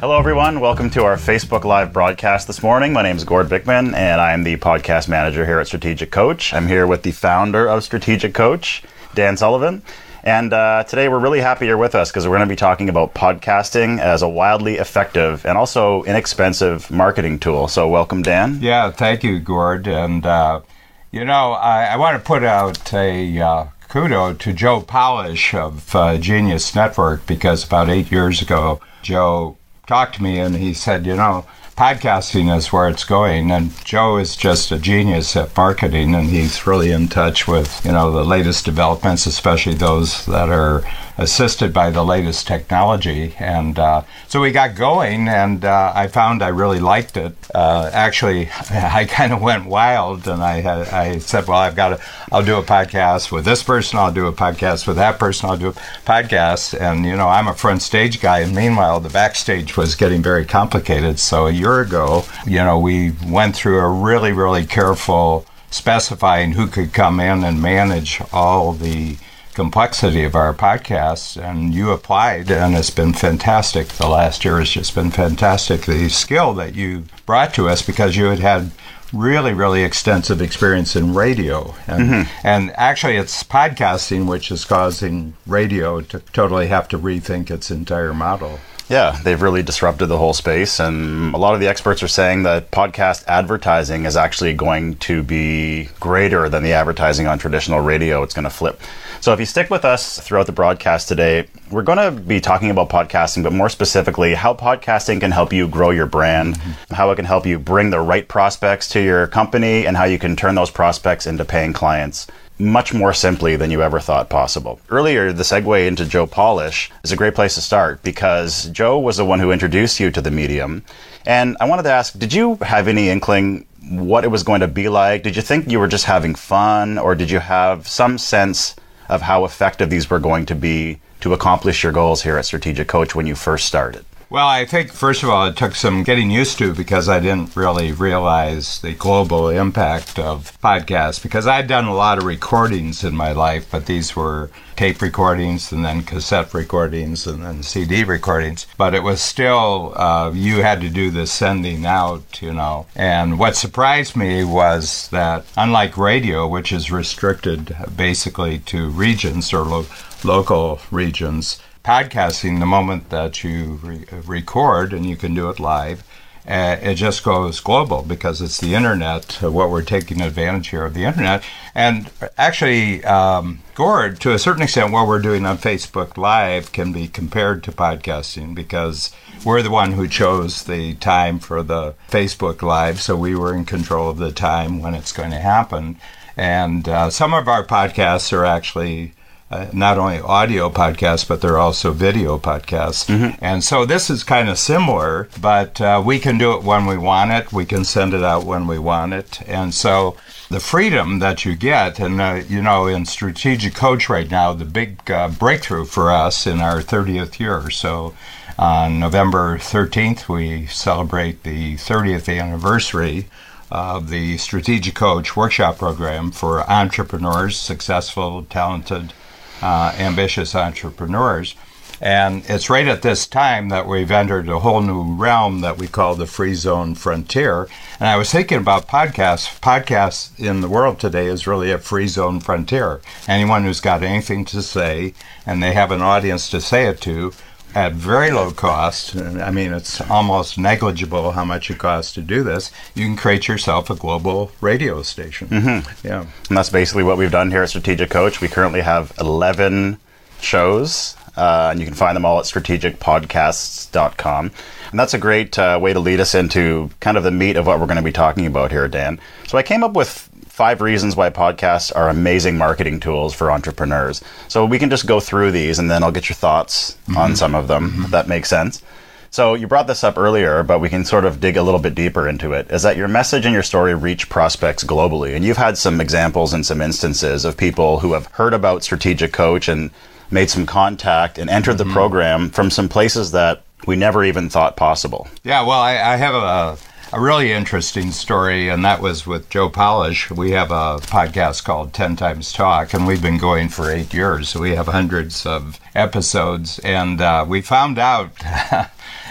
Hello, everyone. Welcome to our Facebook Live broadcast this morning. My name is Gord Bickman, and I'm the podcast manager here at Strategic Coach. I'm here with the founder of Strategic Coach, Dan Sullivan. And uh, today we're really happy you're with us because we're going to be talking about podcasting as a wildly effective and also inexpensive marketing tool. So, welcome, Dan. Yeah, thank you, Gord. And, uh, you know, I, I, want to put out a uh, kudo to Joe Polish of uh, Genius Network because about eight years ago, Joe talked to me and he said, you know, podcasting is where it's going. And joe is just a genius at marketing and he's really in touch with you know the latest developments especially those that are assisted by the latest technology. And uh, so we got going, and uh, I found I really liked it. Uh, actually, I kind of went wild, and I I said, "Well, I've got to. I'll do a podcast with this person. I'll do a podcast with that person. I'll do a podcast." And you know, I'm a front stage guy, and meanwhile, the backstage was getting very complicated. So a year ago, you know, we went through a really, really careful specifying who could come in and manage all the complexity of our podcasts, and you applied, and it's been fantastic. The last year has just been fantastic. The skill that you brought to us because you had had really, really extensive experience in radio. And, mm-hmm. and actually, it's podcasting which is causing radio to totally have to rethink its entire model. Yeah, they've really disrupted the whole space. And a lot of the experts are saying that podcast advertising is actually going to be greater than the advertising on traditional radio. It's going to flip. So if you stick with us throughout the broadcast today, we're going to be talking about podcasting, but more specifically, how podcasting can help you grow your brand, mm-hmm. how it can help you bring the right prospects to your company, and how you can turn those prospects into paying clients much more simply than you ever thought possible. Earlier, the segue into Joe Polish is a great place to start because Joe was the one who introduced you to the medium. And I wanted to ask, did you have any inkling what it was going to be like? Did you think you were just having fun or did you have some sense of how effective these were going to be to accomplish your goals here at Strategic Coach when you first started? Well, I think, first of all, it took some getting used to because I didn't really realize the global impact of podcasts because I'd done a lot of recordings in my life, but these were tape recordings and then cassette recordings and then CD recordings. But it was still, uh, you had to do the sending out, you know. And what surprised me was that, unlike radio, which is restricted basically to regions or lo- local regions, podcasting, the moment that you re- record and you can do it live, uh, it just goes global because it's the internet, uh, what we're taking advantage here of the internet. And actually, um, Gord, to a certain extent, what we're doing on Facebook Live can be compared to podcasting because we're the one who chose the time for the Facebook Live, so we were in control of the time when it's going to happen. And uh, some of our podcasts are actually uh, not only audio podcasts, but they're also video podcasts. Mm-hmm. And so this is kind of similar, but uh, we can do it when we want it. We can send it out when we want it. And so the freedom that you get, and uh, you know, in Strategic Coach right now, the big uh, breakthrough for us in our 30th year. So on November 13th, we celebrate the 30th anniversary of the Strategic Coach Workshop Program for entrepreneurs, successful, talented uh, ambitious entrepreneurs. And it's right at this time that we've entered a whole new realm that we call the free zone frontier. And I was thinking about podcasts. Podcasts in the world today is really a free zone frontier. Anyone who's got anything to say and they have an audience to say it to at very low cost. I mean, it's almost negligible how much it costs to do this. You can create yourself a global radio station. Mm-hmm. Yeah, and that's basically what we've done here at Strategic Coach. We currently have eleven shows. Uh, and you can find them all at strategicpodcasts.com. And that's a great uh, way to lead us into kind of the meat of what we're going to be talking about here, Dan. So I came up with five reasons why podcasts are amazing marketing tools for entrepreneurs. So we can just go through these and then I'll get your thoughts mm-hmm. on some of them, mm-hmm. if that makes sense. So you brought this up earlier, but we can sort of dig a little bit deeper into it. Is that your message and your story reach prospects globally? And you've had some examples and some instances of people who have heard about Strategic Coach and made some contact and entered mm-hmm. the program from some places that we never even thought possible. Yeah, well, I, I have a a really interesting story, and that was with Joe Polish. We have a podcast called 10 Times Talk, and we've been going for eight years. So we have hundreds of episodes. And uh, we found out uh,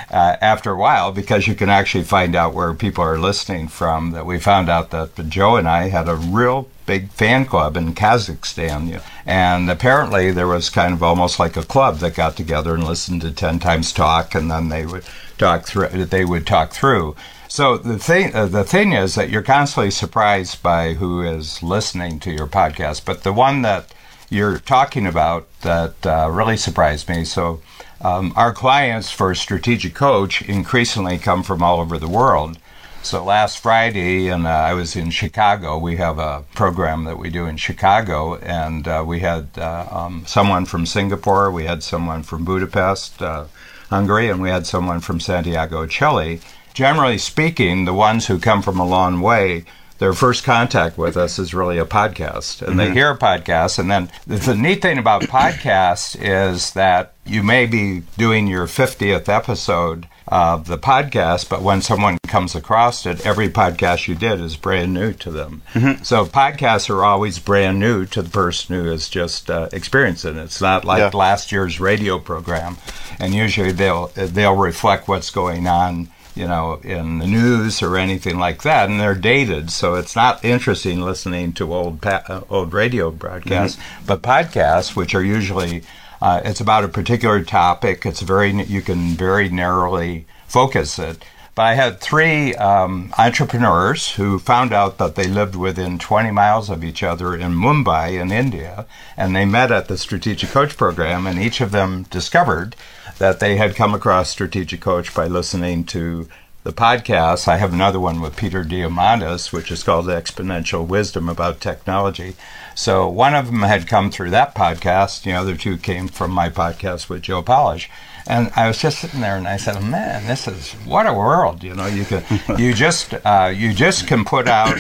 after a while because you can actually find out where people are listening from. That we found out that Joe and I had a real big fan club in Kazakhstan. And apparently there was kind of almost like a club that got together and listened to 10 times talk and then they would talk through they would talk through. So the thing uh, the thing is that you're constantly surprised by who is listening to your podcast, but the one that you're talking about that uh, really surprised me. So um, our clients for Strategic Coach increasingly come from all over the world. So last Friday, and uh, I was in Chicago. We have a program that we do in Chicago, and uh, we had uh, um, someone from Singapore, we had someone from Budapest, uh, Hungary, and we had someone from Santiago, Chile. Generally speaking, the ones who come from a long way their first contact with us is really a podcast and mm-hmm. they hear a podcast and then the, neat thing about podcasts is that you may be doing your 50th episode of the podcast, but when someone comes across it, every podcast you did is brand new to them. Mm-hmm. So podcasts are always brand new to the person who is just uh, experiencing it. It's not like yeah. last year's radio program, and usually they'll they'll reflect what's going on. You know, in the news or anything like that, and they're dated, so it's not interesting listening to old pa- uh, old radio broadcasts. Mm-hmm. But podcasts, which are usually uh, it's about a particular topic. It's very you can very narrowly focus it. But I had three um, entrepreneurs who found out that they lived within 20 miles of each other in Mumbai in India, and they met at the Strategic Coach program, and each of them discovered that they had come across Strategic Coach by listening to the podcast. I have another one with Peter Diamandis, which is called Exponential Wisdom about Technology. So one of them had come through that podcast. The other two came from my podcast with Joe Polish. And I was just sitting there, and I said, "Man, this is what a world! You know, you can, you just, uh, you just can put out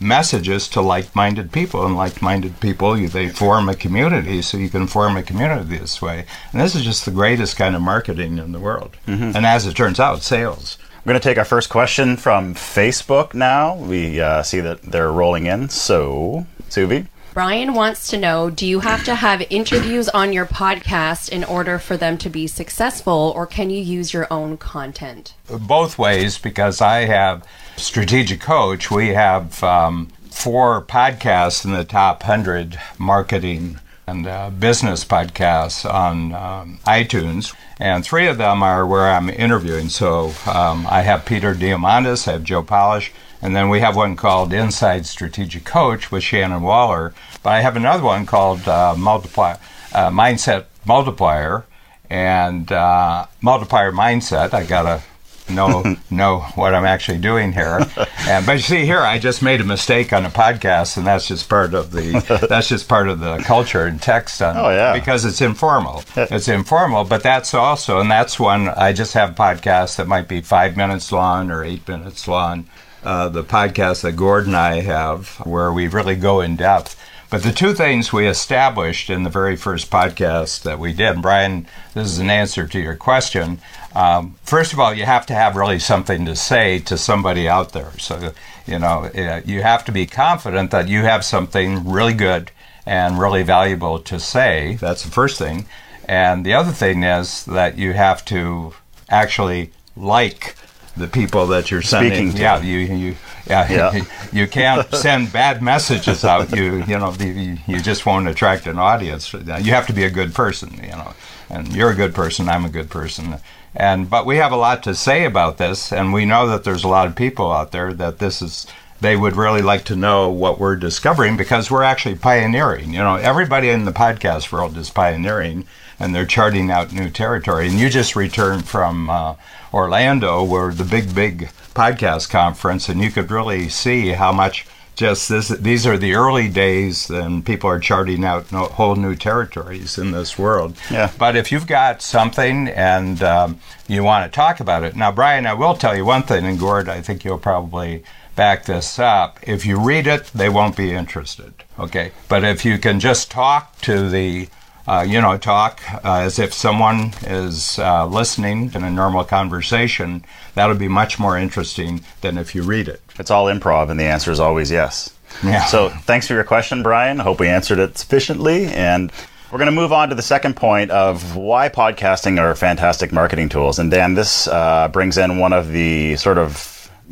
messages to like-minded people, and like-minded people, you, they form a community. So you can form a community this way. And this is just the greatest kind of marketing in the world. Mm-hmm. And as it turns out, sales. We're going to take our first question from Facebook now. We uh, see that they're rolling in. So, Suvi. Brian wants to know Do you have to have interviews on your podcast in order for them to be successful, or can you use your own content? Both ways, because I have Strategic Coach, we have um, four podcasts in the top 100 marketing and uh, business podcasts on um, iTunes, and three of them are where I'm interviewing. So um, I have Peter Diamandis, I have Joe Polish, and then we have one called Inside Strategic Coach with Shannon Waller. But I have another one called uh, Multiply, uh, Mindset Multiplier and uh, Multiplier Mindset. I gotta know know what I'm actually doing here. And but you see here, I just made a mistake on a podcast, and that's just part of the that's just part of the culture and text on oh, yeah. because it's informal. it's informal, but that's also and that's one I just have podcasts that might be five minutes long or eight minutes long uh, the podcast that Gord and I have, where we really go in depth. But the two things we established in the very first podcast that we did, Brian, this is an answer to your question. Um, first of all, you have to have really something to say to somebody out there. So, you know, uh, you have to be confident that you have something really good and really valuable to say. That's the first thing. And the other thing is that you have to actually like the people that you're sending. Speaking yeah, you you yeah, yeah. you can't send bad messages out. You you know you, you just won't attract an audience. You have to be a good person. You know, and you're a good person. I'm a good person. And but we have a lot to say about this, and we know that there's a lot of people out there that this is they would really like to know what we're discovering because we're actually pioneering. You know, everybody in the podcast world is pioneering and they're charting out new territory. And you just returned from uh, Orlando, where the big, big podcast conference, and you could really see how much just this, these are the early days and people are charting out no, whole new territories in this world. Yeah. But if you've got something and um, you want to talk about it. Now, Brian, I will tell you one thing, and Gord, I think you'll probably back this up. If you read it, they won't be interested. Okay. But if you can just talk to the uh, you know, talk uh, as if someone is uh, listening in a normal conversation, that'll be much more interesting than if you read it. It's all improv, and the answer is always yes. Yeah. So thanks for your question, Brian. I hope we answered it sufficiently. And We're going to move on to the second point of why podcasting are fantastic marketing tools. And Dan, this uh, brings in one of the sort of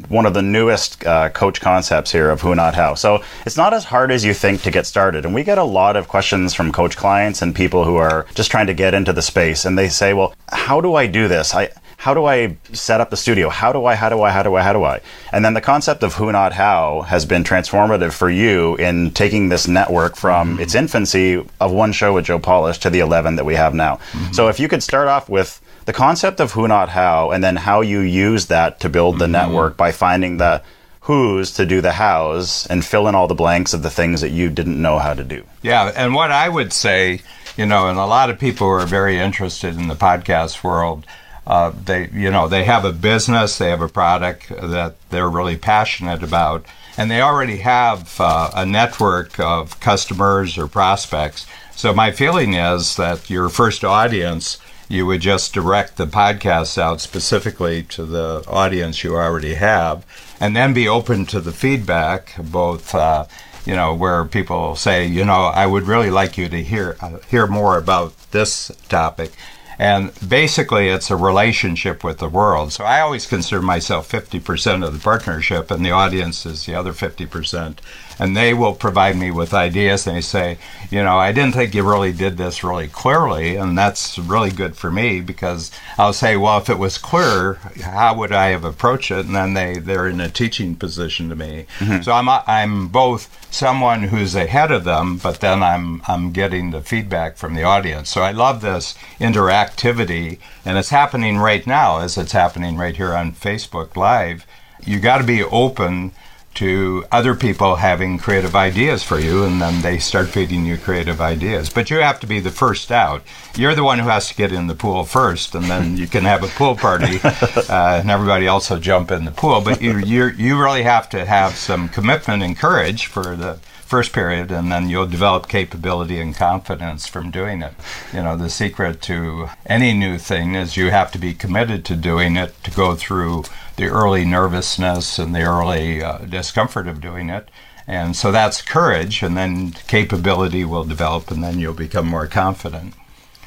one of the newest uh, coach concepts here of who not how. So it's not as hard as you think to get started. And we get a lot of questions from coach clients and people who are just trying to get into the space. And they say, well, how do I do this? I, how do I set up the studio? How do I, how do I, how do I, how do I? And then the concept of who not how has been transformative for you in taking this network from mm-hmm. its infancy of one show with Joe Polish to the 11 that we have now. Mm-hmm. So if you could start off with the concept of who not how and then how you use that to build the mm-hmm. network by finding the who's to do the hows and fill in all the blanks of the things that you didn't know how to do. Yeah, and what I would say, you know, and a lot of people are very interested in the podcast world. Uh, they, you know, they have a business, they have a product that they're really passionate about, and they already have uh, a network of customers or prospects. So my feeling is that your first audience you would just direct the podcast out specifically to the audience you already have, and then be open to the feedback, both. Uh, you know, where people say, you know, I would really like you to hear uh, hear more about this topic, and basically, it's a relationship with the world. So I always consider myself 50% of the partnership, and the audience is the other 50% and they will provide me with ideas. And they say, you know, I didn't think you really did this really clearly, and that's really good for me because I'll say, well, if it was clear, how would I have approached it? And then they they're in a teaching position to me. Mm-hmm. So I'm I'm both someone who's ahead of them, but then I'm I'm getting the feedback from the audience. So I love this interactivity, and it's happening right now as it's happening right here on Facebook Live. You got to be open to other people having creative ideas for you, and then they start feeding you creative ideas. But you have to be the first out. You're the one who has to get in the pool first, and then you can have a pool party, uh, and everybody else will jump in the pool. But you you you really have to have some commitment and courage for the first period, and then you'll develop capability and confidence from doing it. You know, the secret to any new thing is you have to be committed to doing it to go through the early nervousness and the early uh, discomfort of doing it. And so that's courage, and then capability will develop, and then you'll become more confident.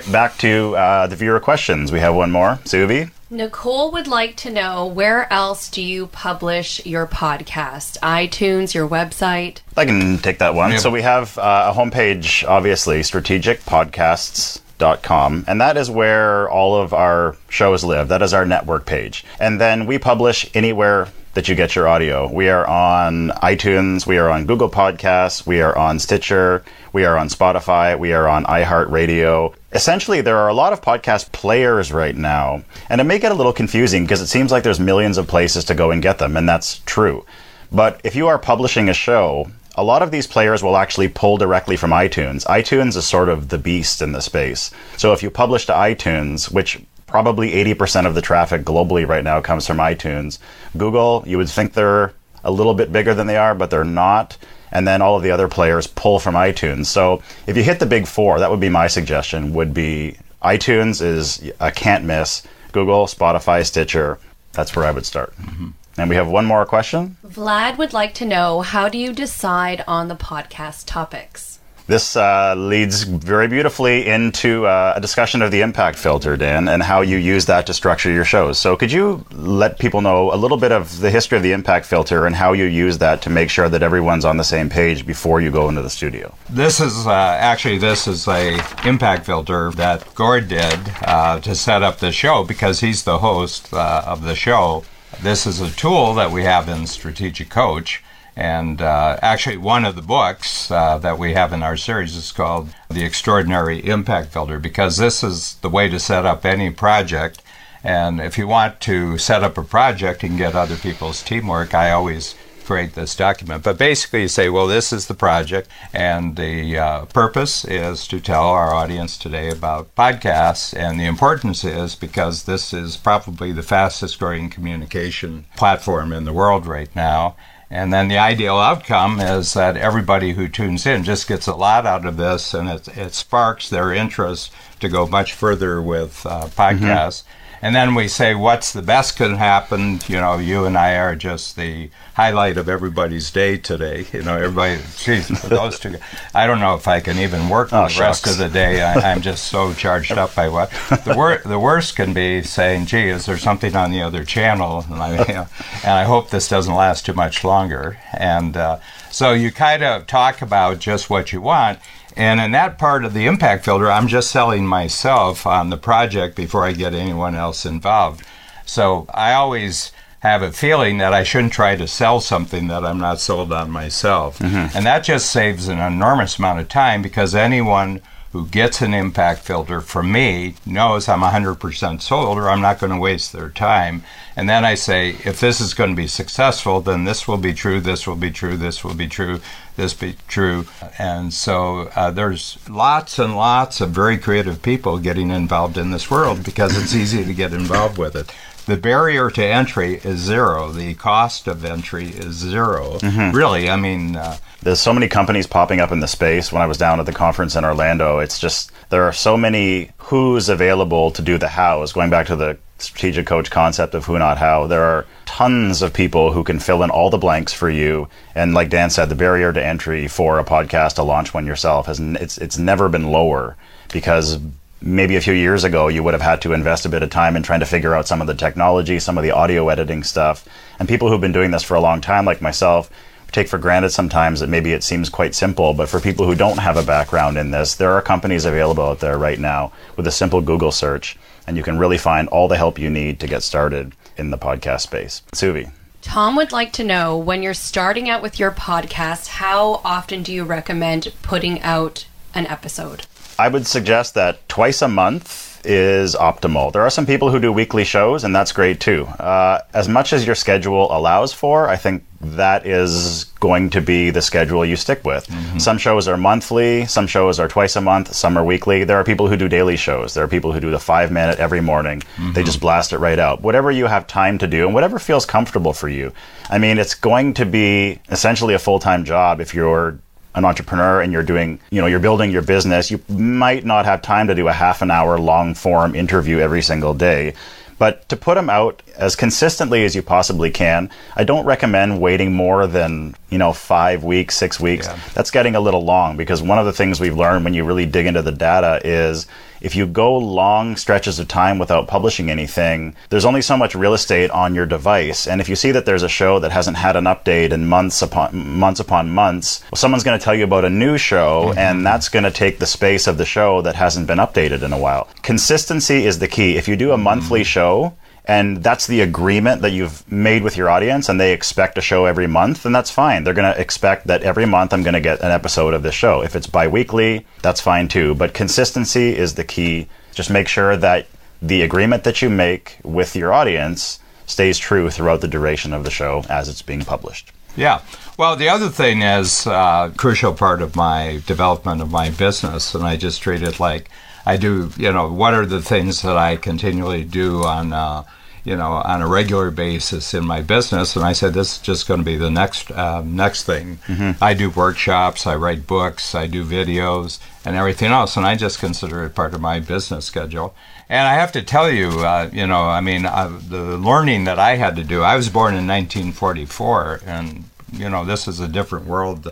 Back to uh, the viewer questions. We have one more. Suvi? Nicole would like to know where else do you publish your podcast? iTunes, your website? I can take that one. Yep. So we have uh, a homepage, obviously, Strategic Podcasts com, and that is where all of our shows live. That is our network page. And then we publish anywhere that you get your audio. We are on iTunes, we are on Google Podcasts, we are on Stitcher, we are on Spotify, we are on iHeartRadio. Essentially, there are a lot of podcast players right now, and it may get a little confusing because it seems like there's millions of places to go and get them, and that's true. But if you are publishing a show, a lot of these players will actually pull directly from iTunes. iTunes is sort of the beast in the space. So if you publish to iTunes, which probably 80% of the traffic globally right now comes from iTunes, Google, you would think they're a little bit bigger than they are, but they're not. And then all of the other players pull from iTunes. So if you hit the big four, that would be my suggestion, would be iTunes is a can't miss. Google, Spotify, Stitcher, that's where I would start. Mm-hmm. And we have one more question. Vlad would like to know how do you decide on the podcast topics? This uh, leads very beautifully into uh, a discussion of the impact filter, Dan, and how you use that to structure your shows. So, could you let people know a little bit of the history of the impact filter and how you use that to make sure that everyone's on the same page before you go into the studio? This is uh, actually this is a impact filter that Gord did uh, to set up the show because he's the host uh, of the show this is a tool that we have in Strategic Coach. And uh, actually, one of the books uh, that we have in our series is called The Extraordinary Impact Filter because this is the way to set up any project. And if you want to set up a project and get other people's teamwork, I always create this document. But basically, you say, well, this is the project, and the uh, purpose is to tell our audience today about podcasts. And the importance is because this is probably the fastest growing communication platform in the world right now. And then the ideal outcome is that everybody who tunes in just gets a lot out of this and it, it sparks their interest to go much further with uh, podcasts. Mm-hmm. And then we say, what's the best can happen? You know, you and I are just the highlight of everybody's day today. You know, everybody, geez, those two. I don't know if I can even work Oh, the rest of the day. I, I'm just so charged up by what. The, wor- the worst can be saying, gee, is there something on the other channel? And I, you know, and I hope this doesn't last too much longer. And uh, so you kind of talk about just what you want. And in that part of the impact filter, I'm just selling myself on the project before I get anyone else involved. So I always have a feeling that I shouldn't try to sell something that I'm not sold on myself. Mm-hmm. And that just saves an enormous amount of time because anyone who gets an impact filter from me knows I'm 100% sold or I'm not going to waste their time. And then I say, if this is going to be successful, then this will be true, this will be true, this will be true, this be true. And so uh, there's lots and lots of very creative people getting involved in this world because it's easy to get involved with it. The barrier to entry is zero. The cost of entry is 0 Really, I mean, uh, There's so many companies popping up in the space. When I was down at the conference in Orlando, it's just there are so many who's available to do the hows. Going back to the strategic coach concept of who, not how, there are tons of people who can fill in all the blanks for you. And like Dan said, the barrier to entry for a podcast to launch one yourself has it's it's never been lower because maybe a few years ago you would have had to invest a bit of time in trying to figure out some of the technology, some of the audio editing stuff. And people who've been doing this for a long time, like myself, take for granted sometimes that maybe it seems quite simple, but for people who don't have a background in this, there are companies available out there right now with a simple Google search, and you can really find all the help you need to get started in the podcast space. Suvi. Tom would like to know when you're starting out with your podcast, how often do you recommend putting out an episode? I would suggest that twice a month is optimal. There are some people who do weekly shows, and that's great too. Uh, as much as your schedule allows for, I think that is going to be the schedule you stick with. Some shows are monthly, some shows are twice a month, some are weekly. There are people who do daily shows. There are people who do the five minute every morning. They just blast it right out. Whatever you have time to do and whatever feels comfortable for you. I mean, it's going to be essentially a full time job if you're an entrepreneur and you're doing, you know, you're building your business, you might not have time to do a half an hour long form interview every single day. But to put them out as consistently as you possibly can, I don't recommend waiting more than, you know, five weeks, six weeks. Yeah. That's getting a little long because one of the things we've learned when you really dig into the data is if you go long stretches of time without publishing anything, there's only so much real estate on your device. And if you see that there's a show that hasn't had an update in months upon months upon months, well, someone's going to tell you about a new show, mm-hmm. and that's going to take the space of the show that hasn't been updated in a while. Consistency is the key. If you do a monthly mm-hmm. show, and that's the agreement that you've made with your audience and they expect a show every month and that's fine. They're going to expect that every month i'm going to get an episode of this show. If it's bi-weekly that's fine too. But consistency is the key. Just make sure that the agreement that you make with your audience stays true throughout the duration of the show as it's being published. Yeah. Well, the other thing is a crucial part of my development of my business, and I just treat it like I do. You know, what are the things that I continually do on, uh, you know, on a regular basis in my business? And I said this is just going to be the next um, next thing. I do workshops, I write books, I do videos, and everything else, and I just consider it part of my business schedule. And I have to tell you, uh, you know, I mean, uh, the learning that I had to do. I was born in 1944, and you know, this is a different world.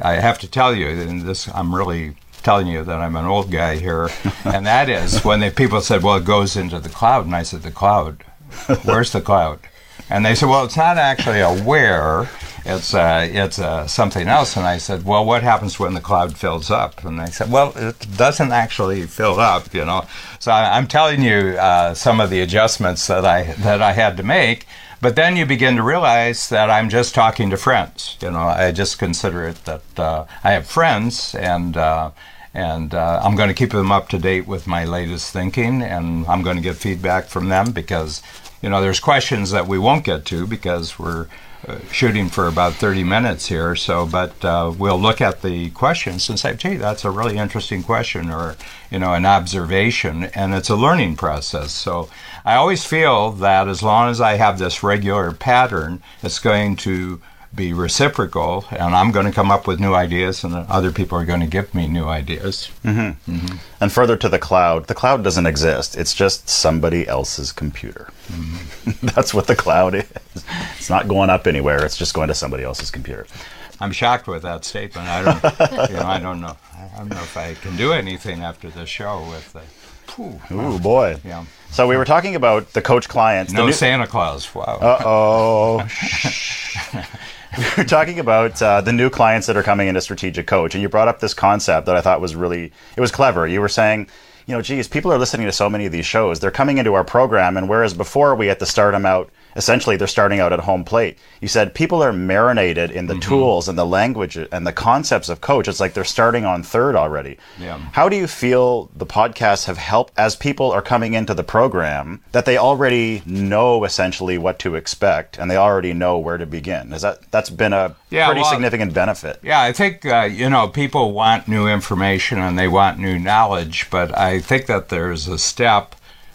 I have to tell you, and this I'm really telling you that I'm an old guy here, and that is when the people said, "Well, it goes into the cloud," and I said, "The cloud? Where's the cloud?" And they said, "Well, it's not actually a where; it's uh, it's uh, something else." And I said, "Well, what happens when the cloud fills up?" And they said, "Well, it doesn't actually fill up, you know." So I'm telling you uh, some of the adjustments that I that I had to make. But then you begin to realize that I'm just talking to friends. You know, I just consider it that uh, I have friends, and uh, and uh, I'm going to keep them up to date with my latest thinking, and I'm going to get feedback from them because you know there's questions that we won't get to because we're shooting for about 30 minutes here. So, but uh, we'll look at the questions and say, "Gee, that's a really interesting question," or you know, an observation, and it's a learning process. So, I always feel that as long as I have this regular pattern, it's going to be reciprocal, and I'm going to come up with new ideas, and other people are going to give me new ideas. Mm-hmm. And further to the cloud, the cloud doesn't exist. It's just somebody else's computer. Mm-hmm. That's what the cloud is. It's not going up anywhere. It's just going to somebody else's computer. I'm shocked with that statement. I don't, you know, I don't know. I don't know if I can do anything after the show with the. Ooh, Ooh boy. Yeah. So we were talking about the coach clients. No new- Santa Claus. Wow. Uh oh. we were talking about uh, the new clients that are coming into strategic coach, and you brought up this concept that I thought was really it was clever. You were saying, you know, geez, people are listening to so many of these shows. They're coming into our program, and whereas before we had to start them out essentially they're starting out at home plate. You said people are marinated in the mm-hmm. tools and the language and the concepts of coach. It's like they're starting on third already. Yeah. How do you feel the podcasts have helped as people are coming into the program that they already know essentially what to expect and they already know where to begin? Is that that's been a yeah, pretty well, significant benefit? Yeah, I think uh, you know people want new information and they want new knowledge, but I think that there's a step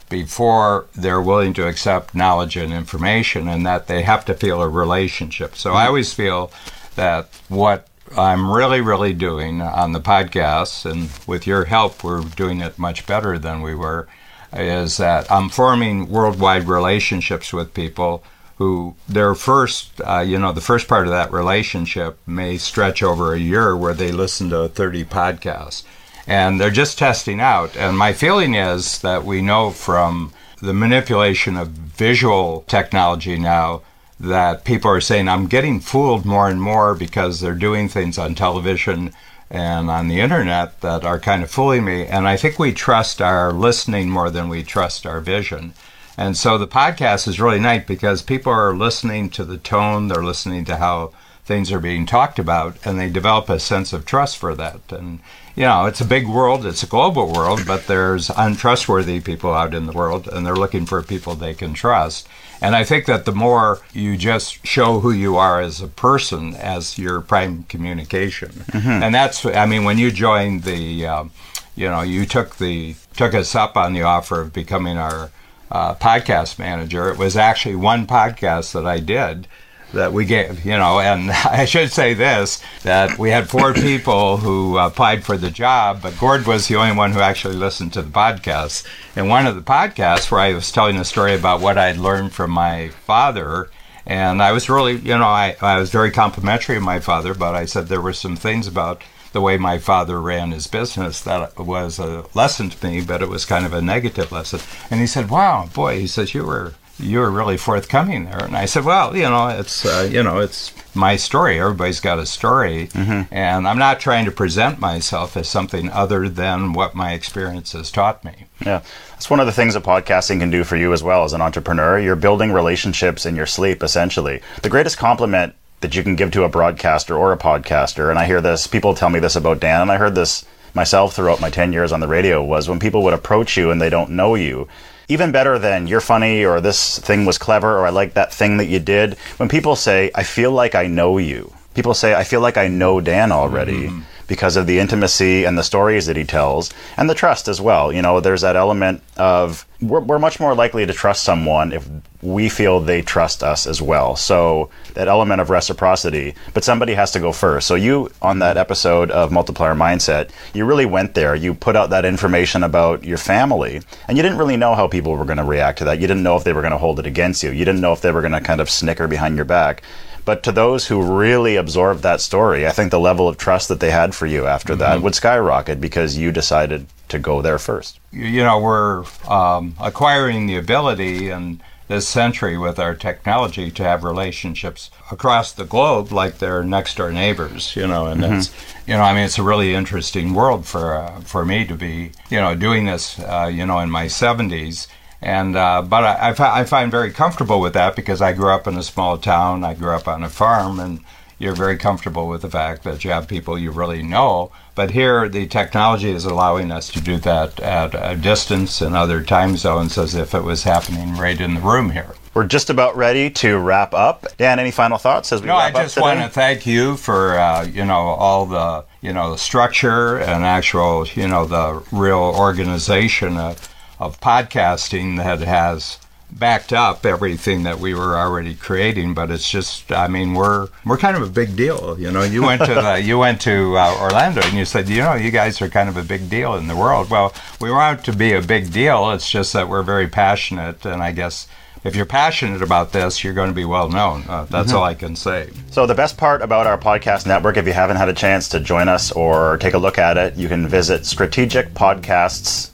before they're willing to accept knowledge and information, and that they have to feel a relationship. So mm-hmm. I always feel that what I'm really, really doing on the podcast, and with your help, we're doing it much better than we were, is that I'm forming worldwide relationships with people who their first, uh, you know, the first part of that relationship may stretch over a year where they listen to 30 podcasts and they're just testing out. And my feeling is that we know from the manipulation of visual technology now that people are saying, I'm getting fooled more and more because they're doing things on television and on the internet that are kind of fooling me. And I think we trust our listening more than we trust our vision. And so the podcast is really nice because people are listening to the tone, they're listening to how things are being talked about, and they develop a sense of trust for that. And you know, it's a big world, it's a global world, but there's untrustworthy people out in the world, and they're looking for people they can trust. And I think that the more you just show who you are as a person as your prime communication, mm-hmm. and that's, I mean, when you joined the, um, you know, you took the took us up on the offer of becoming our uh, podcast manager. It was actually one podcast that I did that we gave, you know, and I should say this that we had four people who uh, applied for the job, but Gord was the only one who actually listened to the podcast. And one of the podcasts where I was telling a story about what I'd learned from my father. And I was really, you know, I, I was very complimentary of my father, but I said there were some things about the way my father ran his business that was a lesson to me, but it was kind of a negative lesson. And he said, Wow, boy, he says, you were you were really forthcoming there. And I said, well, you know, it's uh, you know, it's my story. Everybody's got a story, mm-hmm. and I'm not trying to present myself as something other than what my experience has taught me. Yeah, that's one of the things that podcasting can do for you as well as an entrepreneur. You're building relationships in your sleep, essentially. The greatest compliment that you can give to a broadcaster or a podcaster, and I hear this, people tell me this about Dan, and I heard this myself throughout my 10 years on the radio, was when people would approach you and they don't know you even better than you're funny or this thing was clever or I like that thing that you did. When people say, I feel like I know you, people say, I feel like I know Dan already. Mm-hmm because of the intimacy and the stories that he tells and the trust as well. You know, there's that element of we're, we're much more likely to trust someone if we feel they trust us as well. So that element of reciprocity, but somebody has to go first. So you on that episode of Multiplier Mindset, you really went there. You put out that information about your family and you didn't really know how people were going to react to that. You didn't know if they were going to hold it against you. You didn't know if they were going to kind of snicker behind your back. But to those who really absorbed that story, I think the level of trust that they had for you after mm-hmm. that would skyrocket because you decided to go there first. You know, we're um, acquiring the ability in this century with our technology to have relationships across the globe like they're next door neighbors, you know, and mm-hmm. it's, you know, I mean, it's a really interesting world for, uh, for me to be, you know, doing this, uh, you know, in my 70s and uh, but I, I, I, find very comfortable with that because I grew up in a small town. I grew up on a farm, and you're very comfortable with the fact that you have people you really know. But here, the technology is allowing us to do that at a distance in other time zones, as if it was happening right in the room here. We're just about ready to wrap up. Dan, any final thoughts as we no, wrap I just want to thank you for uh, you know all the you know the structure and actual you know the real organization of of podcasting that has backed up everything that we were already creating. But it's just, I mean, we're we're kind of a big deal. You know, you went to the, you went to uh, Orlando and you said, you know, you guys are kind of a big deal in the world. Well, we want to be a big deal. It's just that we're very passionate, and I guess if you're passionate about this, you're going to be well known. Uh, that's all I can say. So, the best part about our podcast network, if you haven't had a chance to join us or take a look at it, you can visit strategicpodcasts.com.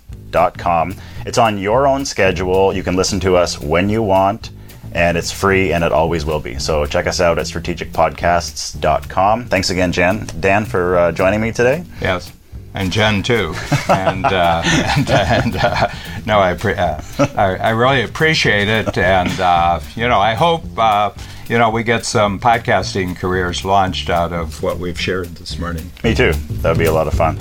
It's on your own schedule. You can listen to us when you want, and it's free, and it always will be. So, check us out at strategicpodcasts.com. Thanks again, Jan, Dan, for uh, joining me today. Yes. And Jen too, and uh, and, and uh, no, I, pre- uh, I I really appreciate it, and uh, you know I hope uh, you know we get some podcasting careers launched out of what we've shared this morning. Me too. That would be a lot of fun.